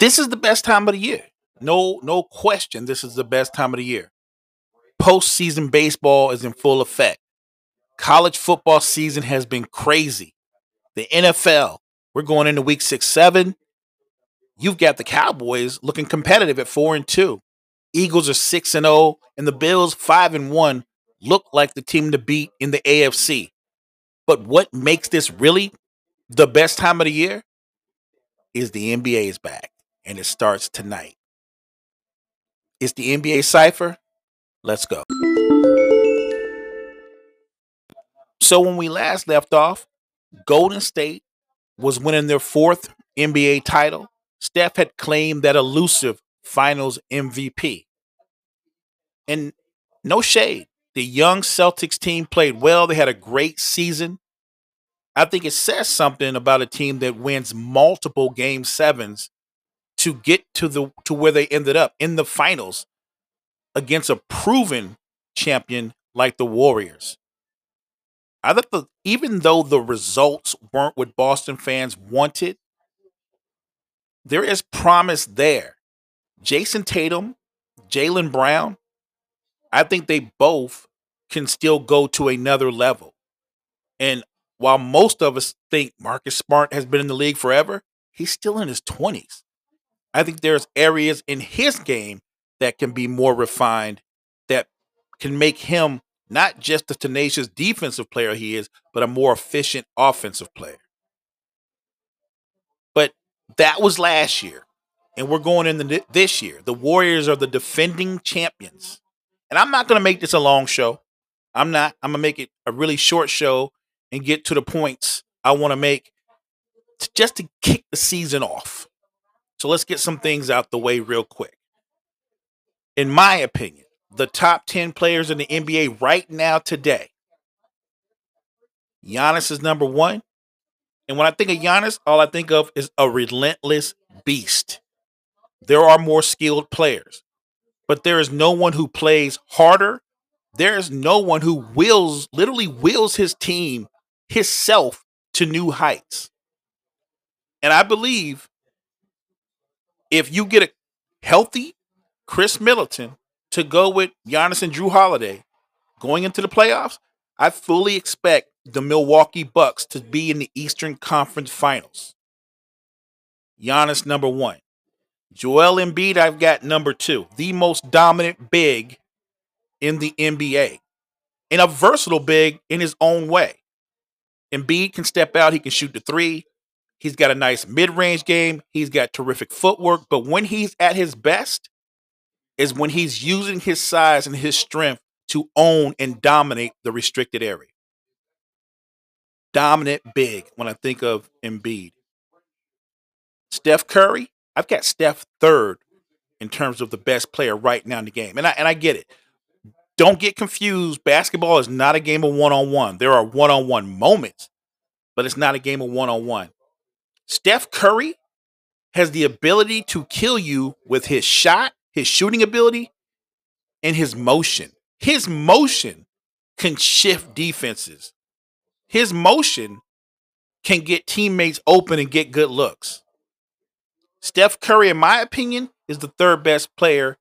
this is the best time of the year. No, no question. This is the best time of the year. Postseason baseball is in full effect. College football season has been crazy. The NFL, we're going into week six, seven. You've got the Cowboys looking competitive at four and two. Eagles are six and zero, and the Bills five and one look like the team to beat in the AFC. But what makes this really the best time of the year is the NBA is back, and it starts tonight. It's the NBA Cipher. Let's go. So when we last left off, Golden State was winning their fourth NBA title. Steph had claimed that elusive finals MVP. And no shade. The young Celtics team played well. They had a great season. I think it says something about a team that wins multiple game sevens to get to the to where they ended up in the finals against a proven champion like the Warriors. I thought the even though the results weren't what Boston fans wanted, there is promise there. Jayson Tatum, Jaylen Brown, I think they both can still go to another level. And while most of us think Marcus Smart has been in the league forever, he's still in his 20s. I think there's areas in his game that can be more refined that can make him not just the tenacious defensive player he is, but a more efficient offensive player. But that was last year, and we're going into this year. The Warriors are the defending champions. And I'm not going to make this a long show. I'm not. I'm going to make it a really short show and get to the points I want to make just to kick the season off. So let's get some things out the way real quick. In my opinion, the top 10 players in the NBA right now today. Giannis is number one. And when I think of Giannis, all I think of is a relentless beast. There are more skilled players, but there is no one who plays harder. There is no one who wills, literally wills his team, himself to new heights. And I believe if you get a healthy Khris Middleton to go with Giannis and Jrue Holiday going into the playoffs, I fully expect the Milwaukee Bucks to be in the Eastern Conference Finals. Giannis number one. Joel Embiid, I've got number two, the most dominant big in the NBA, and a versatile big in his own way. Embiid can step out, he can shoot the three. He's got a nice mid range game. He's got terrific footwork. But when he's at his best, is when he's using his size and his strength to own and dominate the restricted area. Dominant big when I think of Embiid. Steph Curry, I've got Steph third in terms of the best player right now in the game. And I and I get it. Don't get confused. Basketball is not a game of one-on-one. There are one-on-one moments, but it's not a game of one-on-one. Steph Curry has the ability to kill you with his shot his shooting ability, and his motion. His motion can shift defenses. His motion can get teammates open and get good looks. Steph Curry, in my opinion, is the third best player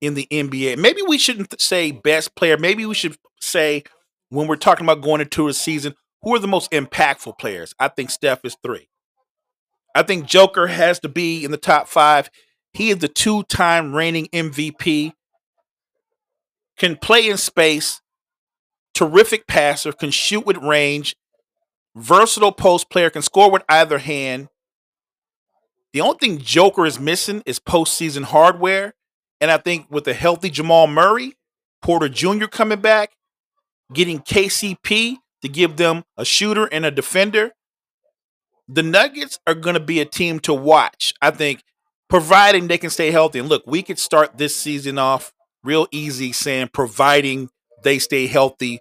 in the NBA. Maybe we shouldn't say best player. Maybe we should say when we're talking about going into a season, who are the most impactful players? I think Steph is three. I think Joker has to be in the top five. He is the two time reigning MVP, can play in space, terrific passer, can shoot with range, versatile post player, can score with either hand. The only thing Joker is missing is postseason hardware. And I think with a healthy Jamal Murray, Porter Jr. coming back, getting KCP to give them a shooter and a defender, the Nuggets are going to be a team to watch. I think providing they can stay healthy. And look, we could start this season off real easy saying providing they stay healthy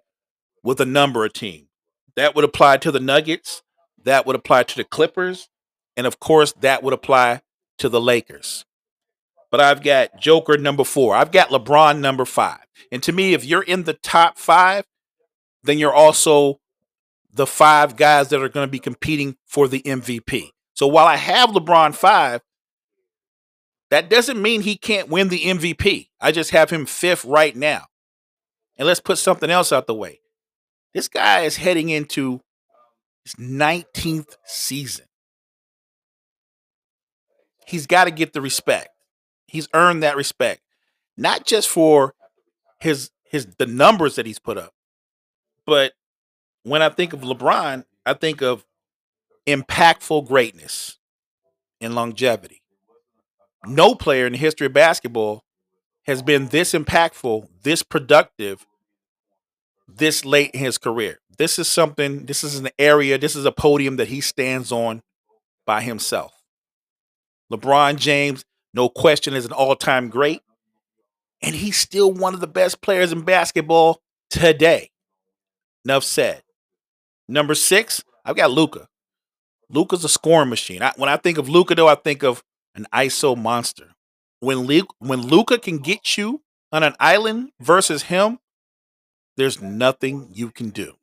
with a number of teams. That would apply to the Nuggets, that would apply to the Clippers, and of course, that would apply to the Lakers. But I've got Joker number four. I've got LeBron number five. And to me, if you're in the top five, then you're also the five guys that are going to be competing for the MVP. So while I have LeBron five, That doesn't mean he can't win the MVP. I just have him fifth right now. And let's put something else out the way. This guy is heading into his 19th season. He's got to get the respect. He's earned that respect. Not just for his his the numbers that he's put up, but when I think of LeBron, I think of impactful greatness and longevity. No player in the history of basketball has been this impactful, this productive, this late in his career. This is something, this is an area, this is a podium that he stands on by himself. LeBron James, no question, is an all time great. And he's still one of the best players in basketball today. Enough said. Number six, I've got Luka. Luka's a scoring machine. I, when I think of Luka, though, I think of an ISO monster. When Luka, when Luka can get you on an island versus him, there's nothing you can do.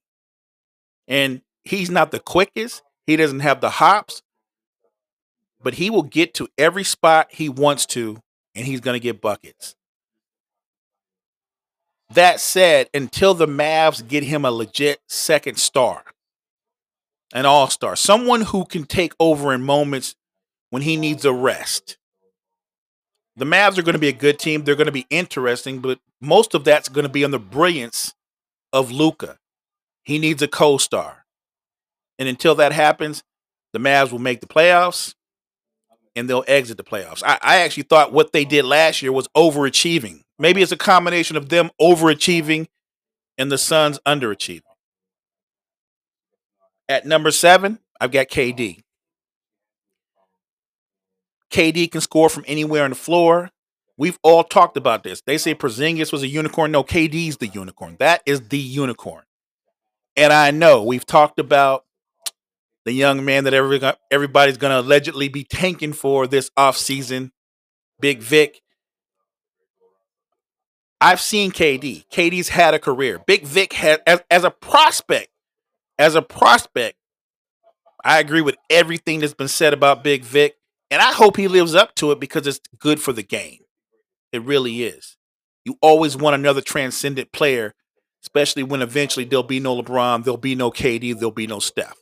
And he's not the quickest. He doesn't have the hops, but he will get to every spot he wants to, and he's going to get buckets. That said, until the Mavs get him a legit second star, an all star, someone who can take over in moments when he needs a rest. The Mavs are going to be a good team. They're going to be interesting, but most of that's going to be on the brilliance of Luka. He needs a co star. And until that happens, the Mavs will make the playoffs and they'll exit the playoffs. I, I, actually thought what they did last year was overachieving. Maybe it's a combination of them overachieving and the Suns underachieving. At number seven, I've got KD. KD can score from anywhere on the floor. We've all talked about this. They say Porzingis was a unicorn. No, KD's the unicorn. That is the unicorn. And I know we've talked about the young man that every, everybody's going to allegedly be tanking for this offseason, Big Vic. I've seen KD. KD's had a career. Big Vic had as, as a prospect as a prospect, I agree with everything that's been said about Big Vic, and I hope he lives up to it because it's good for the game. It really is. You always want another transcendent player, especially when eventually there'll be no LeBron, there'll be no KD, there'll be no Steph.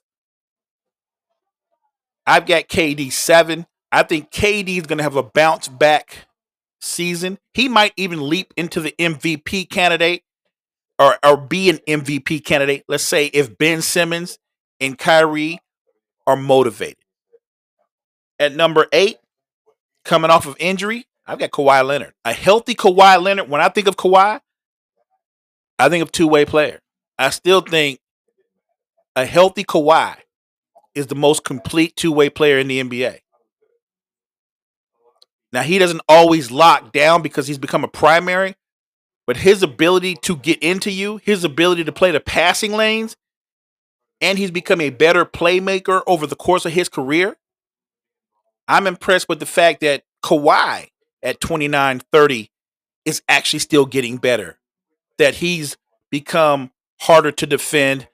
I've got KD seven. I think KD is going to have a bounce back season. He might even leap into the MVP candidate or, or be an MVP candidate, let's say if Ben Simmons and Kyrie are motivated. At number eight, coming off of injury, I've got Kawhi Leonard. A healthy Kawhi Leonard. When I think of Kawhi, I think of two way player. I still think a healthy Kawhi is the most complete two way player in the NBA. Now, he doesn't always lock down because he's become a primary, but his ability to get into you, his ability to play the passing lanes, and he's become a better playmaker over the course of his career. I'm impressed with the fact that Kawhi at 29 30 is actually still getting better, that he's become harder to defend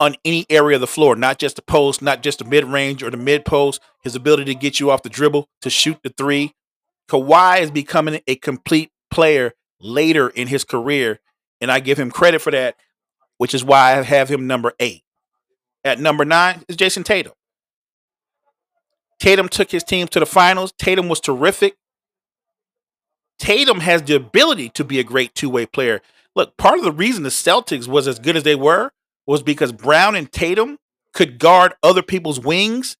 on any area of the floor, not just the post, not just the mid range or the mid post. His ability to get you off the dribble, to shoot the three. Kawhi is becoming a complete player later in his career. And I give him credit for that, which is why I have him number eight. At number nine is Jayson Tatum. Tatum took his team to the finals. Tatum was terrific. Tatum has the ability to be a great two way player. Look, part of the reason the Celtics was as good as they were was because Brown and Tatum could guard other people's wings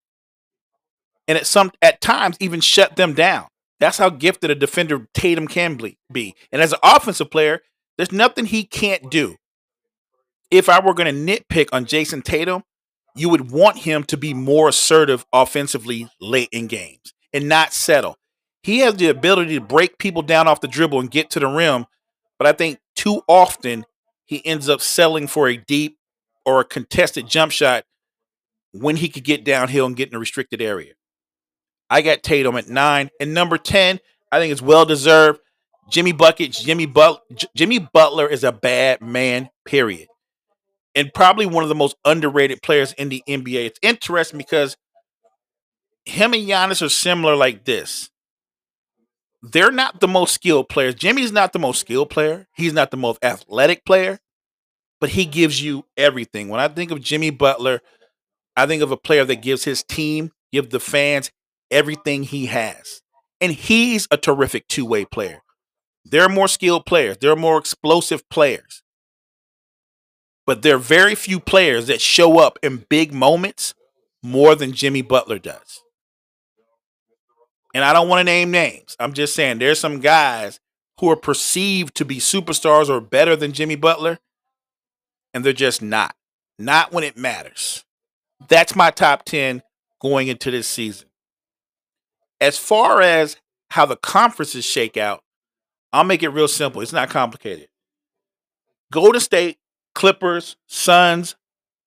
and at some at times even shut them down. That's how gifted a defender Tatum can be. And as an offensive player, there's nothing he can't do. If I were going to nitpick on Jayson Tatum, you would want him to be more assertive offensively late in games and not settle. He has the ability to break people down off the dribble and get to the rim, but I think too often he ends up settling for a deep or a contested jump shot when he could get downhill and get in a restricted area. I got Tatum at nine. And number 10, I think it's well deserved. Jimmy Bucket, Jimmy But Jimmy Butler is a bad man, period. And probably one of the most underrated players in the NBA. It's interesting because him and Giannis are similar like this. they're not the most skilled players. Jimmy's not the most skilled player. He's not the most athletic player, but he gives you everything. When I think of Jimmy Butler, I think of a player that gives his team, give the fans everything he has. And he's a terrific two-way player. There are more skilled players, there are more explosive players. But there are very few players that show up in big moments more than Jimmy Butler does. And I don't want to name names. I'm just saying there's some guys who are perceived to be superstars or better than Jimmy Butler, and they're just not. Not when it matters. That's my top 10 going into this season. As far as how the conferences shake out, I'll make it real simple. It's not complicated. Golden State, Clippers, Suns,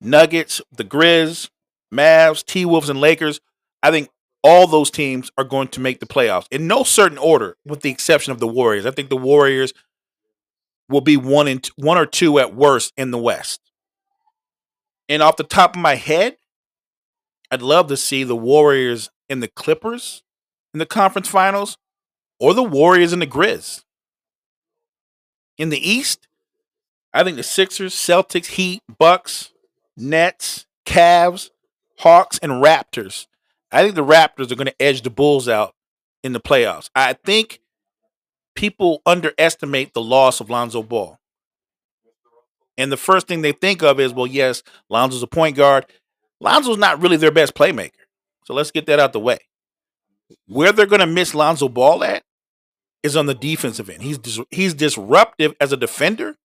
Nuggets, the Grizz, Mavs, T Wolves, and Lakers. I think all those teams are going to make the playoffs in no certain order, with the exception of the Warriors. I think the Warriors will be one and one or two at worst in the West. And off the top of my head, I'd love to see the Warriors and the Clippers in the conference finals, or the Warriors and the Grizz. In the East, I think the Sixers, Celtics, Heat, Bucks, Nets, Cavs, Hawks, and Raptors. I think the Raptors are going to edge the Bulls out in the playoffs. I think people underestimate the loss of Lonzo Ball. And the first thing they think of is, well, yes, Lonzo's a point guard. Lonzo's not really their best playmaker. So let's get that out the way. Where they're going to miss Lonzo Ball at is on the defensive end. He's dis- he's disruptive as a defender,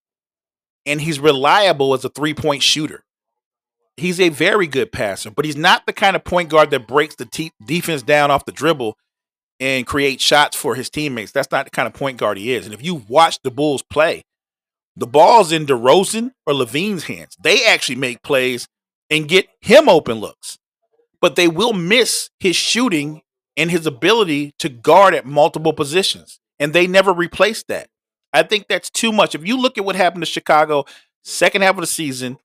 and he's reliable as a three point shooter he's a very good passer, but he's not the kind of point guard that breaks the te- defense down off the dribble and creates shots for his teammates. That's not the kind of point guard he is. And if you watch the Bulls play, the ball's in DeRozan or LaVine's hands. They actually make plays and get him open looks, but they will miss his shooting and his ability to guard at multiple positions. And they never replaced that. I think that's too much. If you look at what happened to Chicago second half of the season,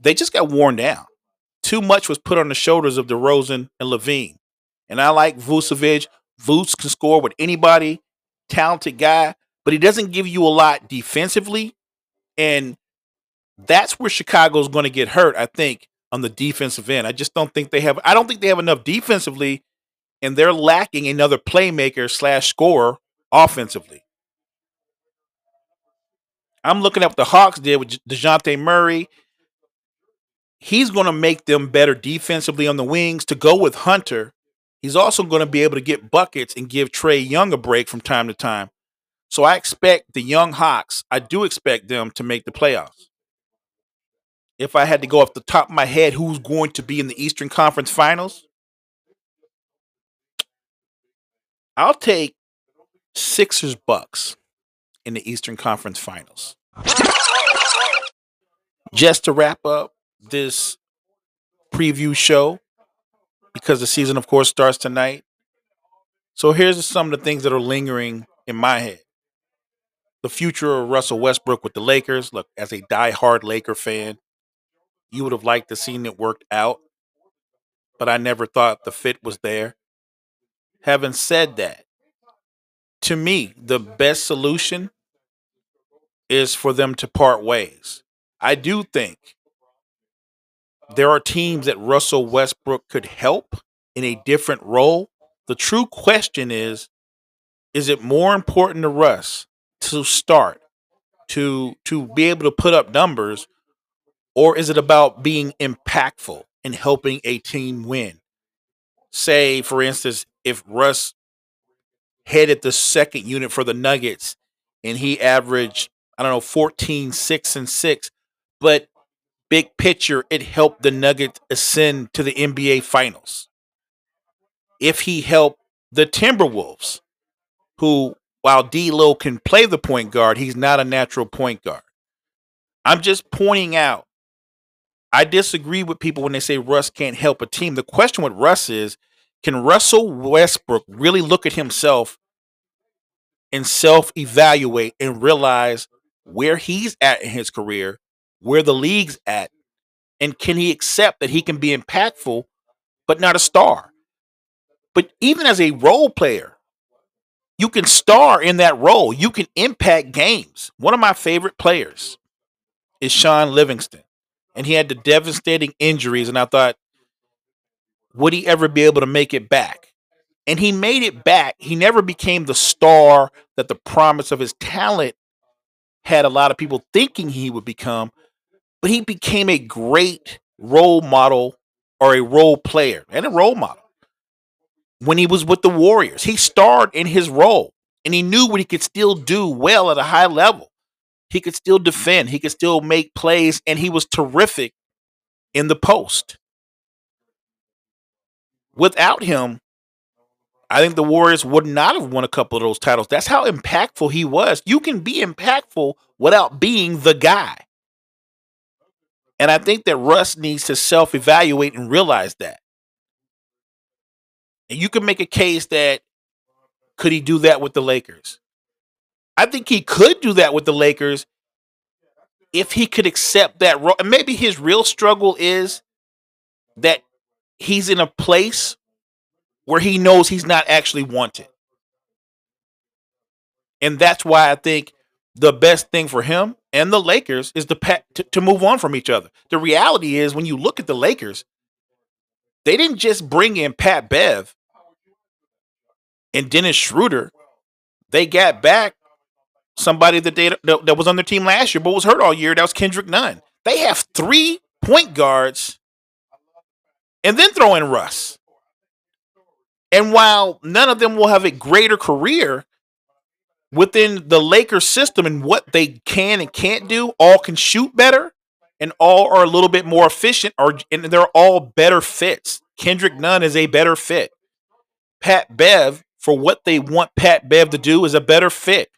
they just got worn down. Too much was put on the shoulders of DeRozan and LaVine. And I like Vucevic. Vuce can score with anybody, talented guy, but he doesn't give you a lot defensively. And that's where Chicago's going to get hurt, I think, on the defensive end. I just don't think they have I don't think they have enough defensively, and they're lacking another playmaker slash scorer offensively. I'm looking at what the Hawks did with Dejounte Murray he's going to make them better defensively on the wings to go with Hunter. He's also going to be able to get buckets and give Trae Young a break from time to time. So I expect the young Hawks, I do expect them to make the playoffs. If I had to go off the top of my head, who's going to be in the Eastern Conference Finals? I'll take Sixers Bucks in the Eastern Conference Finals. Just to wrap up, this preview show because the season, of course, starts tonight. So here's some of the things that are lingering in my head. The future of Russell Westbrook with the Lakers. Look, as a die-hard Laker fan, you would have liked to seen it worked out, but I never thought the fit was there. Having said that, to me, the best solution is for them to part ways. I do think there are teams that Russell Westbrook could help in a different role. The true question is is it more important to Russ to start to to be able to put up numbers or is it about being impactful and helping a team win? Say for instance if Russ headed the second unit for the Nuggets and he averaged I don't know 14 6 and 6 but big picture, it helped the Nuggets ascend to the NBA Finals. If he helped the Timberwolves, who, while D'Lo can play the point guard, he's not a natural point guard. I'm just pointing out. I disagree with people when they say Russ can't help a team. The question with Russ is, can Russell Westbrook really look at himself and self-evaluate and realize where he's at in his career where the league's at, and can he accept that he can be impactful but not a star? But even as a role player, you can star in that role. You can impact games. One of my favorite players is Shaun Livingston. And he had the devastating injuries. And I thought, would he ever be able to make it back? And he made it back. He never became the star that the promise of his talent had a lot of people thinking he would become, but he became a great role model or a role player and a role model when he was with the Warriors. He starred in his role and he knew what he could still do well at a high level. He could still defend, he could still make plays, and he was terrific in the post. Without him, I think the Warriors would not have won a couple of those titles. That's how impactful he was. You can be impactful without being the guy. And I think that Russ needs to self evaluate and realize that. And you can make a case that could he do that with the Lakers? I think he could do that with the Lakers if he could accept that role. And maybe his real struggle is that he's in a place where he knows he's not actually wanted. And that's why I think the best thing for him and the Lakers is to, to, to move on from each other. The reality is, when you look at the Lakers, they didn't just bring in Pat Bev and Dennis Schroeder. They got back somebody that they that was on their team last year but was hurt all year. That was Kendrick Nunn. They have three point guards, and then throw in Russ. And while none of them will have a greater career, within the Lakers system and what they can and can't do, all can shoot better and all are a little bit more efficient or and they're all better fits. Kendrick Nunn is a better fit. Pat Bev, for what they want Pat Bev to do, is a better fit.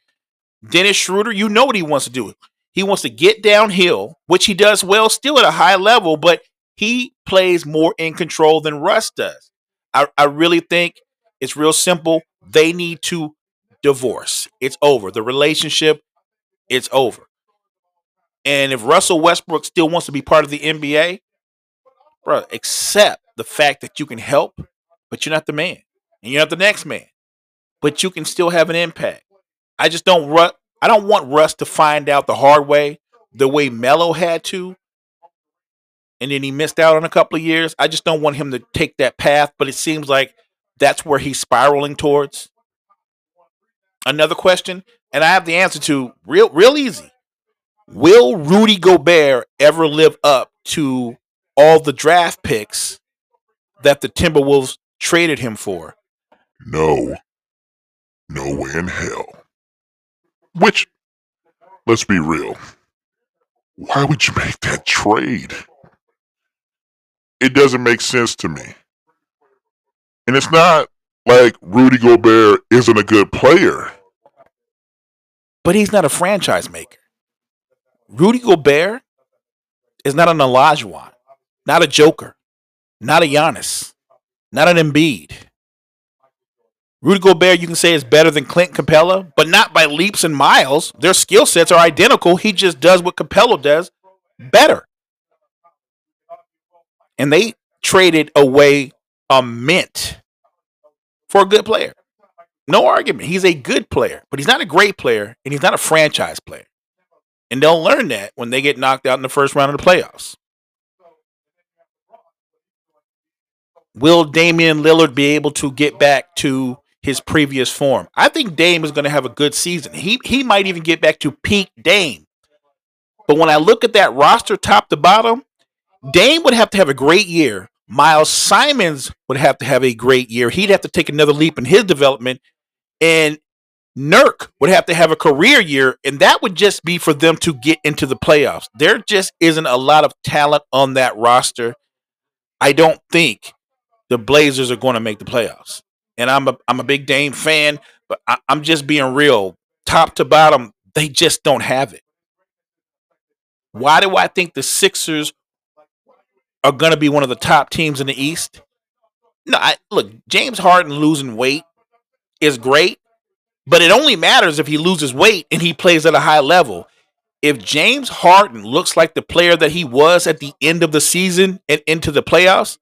Dennis Schroeder, you know what he wants to do. He wants to get downhill, which he does well still at a high level, but he plays more in control than Russ does. I, I really think it's real simple. They need to divorce. It's over. The relationship, it's over. And if Russell Westbrook still wants to be part of the NBA, bro, accept the fact that you can help, but you're not the man. And you're not the next man. But you can still have an impact. I just don't Russ, I don't want Russ to find out the hard way, the way Melo had to. And then he missed out on a couple of years. I just don't want him to take that path, but it seems like that's where he's spiraling towards another question, and I have the answer to real real easy. Will Rudy Gobert ever live up to all the draft picks that the Timberwolves traded him for? No. No way in hell. Which, let's be real, why would you make that trade? It doesn't make sense to me. And it's not like Rudy Gobert isn't a good player. But he's not a franchise maker. Rudy Gobert is not an Olajuwon, not a Joker, not a Giannis, not an Embiid. Rudy Gobert, you can say, is better than Clint Capela, but not by leaps and miles. Their skill sets are identical. He just does what Capella does better. And they traded away a mint for a good player. No argument. He's a good player, but he's not a great player, and he's not a franchise player. And they'll learn that when they get knocked out in the first round of the playoffs. Will Damian Lillard be able to get back to his previous form? I think Dame is going to have a good season. He he might even get back to peak Dame. But when I look at that roster top to bottom, Dame would have to have a great year Miles Simons would have to have a great year. He'd have to take another leap in his development. And Nurk would have to have a career year, and that would just be for them to get into the playoffs. There just isn't a lot of talent on that roster. I don't think the Blazers are going to make the playoffs. And I'm a I'm a big Dame fan, but I, I'm just being real. Top to bottom, they just don't have it. Why do I think the Sixers are going to be one of the top teams in the East. No, I, look, James Harden losing weight is great, but it only matters if he loses weight and he plays at a high level. If James Harden looks like the player that he was at the end of the season and into the playoffs,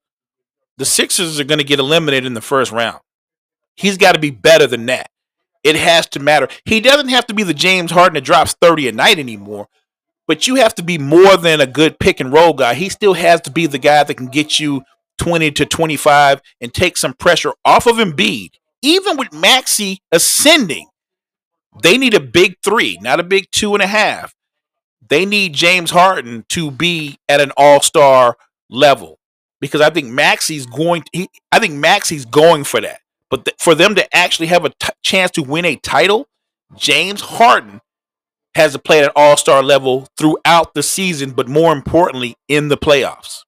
the Sixers are going to get eliminated in the first round. He's got to be better than that. It has to matter. He doesn't have to be the James Harden that drops 30 a night anymore, but you have to be more than a good pick and roll guy. He still has to be the guy that can get you 20 to 25 and take some pressure off of Embiid. Even with Maxey ascending, they need a big three, not a big two and a half. They need James Harden to be at an all star level because I think Maxey's going. He, I think Maxey's going for that. But th- for them to actually have a t- chance to win a title, James Harden has to play at all star level throughout the season, but more importantly, in the playoffs.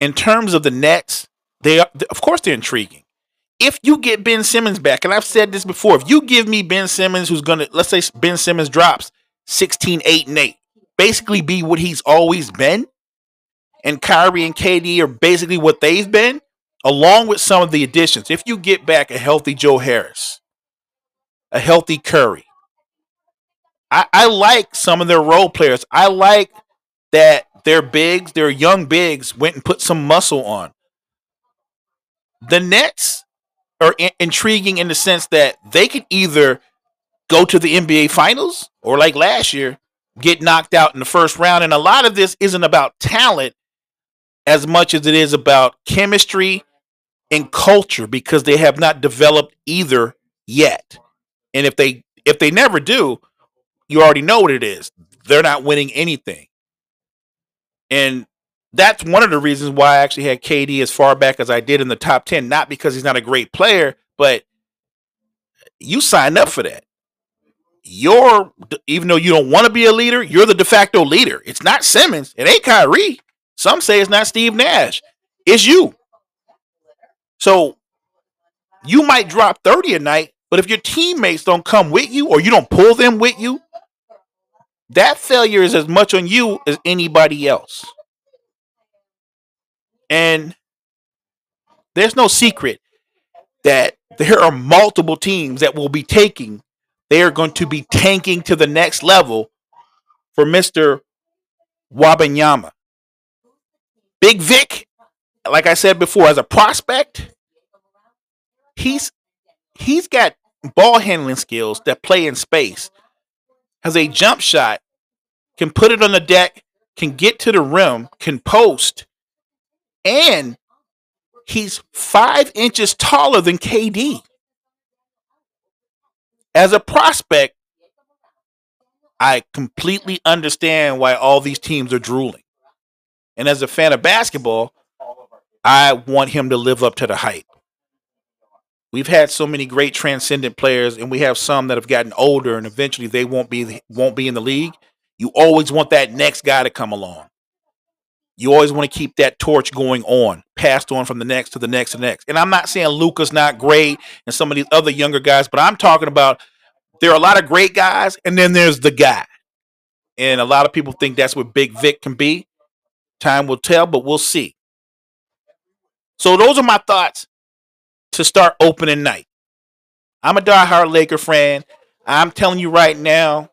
In terms of the Nets, they are, of course, they're intriguing. If you get Ben Simmons back, and I've said this before, if you give me Ben Simmons, who's going to, let's say Ben Simmons drops 16, 8, and 8, basically be what he's always been, and Kyrie and KD are basically what they've been, along with some of the additions. If you get back a healthy Joe Harris, a healthy Curry, I, I like some of their role players. I like that their bigs, their young bigs, went and put some muscle on. The Nets are in- intriguing in the sense that they could either go to the NBA Finals or, like last year, get knocked out in the first round. And a lot of this isn't about talent as much as it is about chemistry and culture because they have not developed either yet. And if they if they never do, you already know what it is. They're not winning anything. And that's one of the reasons why I actually had KD as far back as I did in the top 10, not because he's not a great player, but you signed up for that. You're even though you don't want to be a leader, you're the de facto leader. It's not Simmons. It ain't Kyrie. Some say it's not Steve Nash. It's you. So you might drop 30 a night, but if your teammates don't come with you or you don't pull them with you, that failure is as much on you as anybody else. And there's no secret that there are multiple teams that will be taking they are going to be tanking to the next level for Mr. Wembanyama. Big Vic, like I said before, as a prospect, he's he's got ball handling skills that play in space. Has a jump shot, can put it on the deck, can get to the rim, can post, and he's five inches taller than KD as a prospect, I completely understand why all these teams are drooling. And as a fan of basketball, I want him to live up to the hype. We've had so many great transcendent players, and we have some that have gotten older, and eventually they won't be won't be in the league. You always want that next guy to come along. You always want to keep that torch going on, passed on from the next to the next to the next. And I'm not saying Luka's not great and some of these other younger guys, but I'm talking about there are a lot of great guys, and then there's the guy. And a lot of people think that's what Big Vic can be. Time will tell, but we'll see. So those are my thoughts to start opening night. I'm a diehard Laker fan. I'm telling you right now,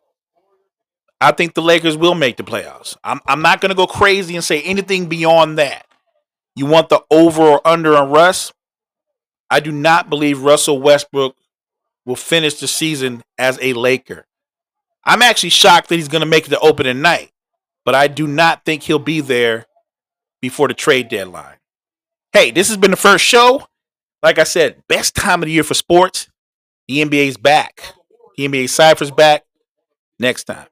I think the Lakers will make the playoffs. I'm, I'm not going to go crazy and say anything beyond that. You want the over or under on Russ? I do not believe Russell Westbrook will finish the season as a Laker. I'm actually shocked that he's going to make to opening night, but I do not think he'll be there before the trade deadline. Hey, this has been the first show. Like I said, best time of the year for sports. The NBA's back. The NBA Cypher's back next time.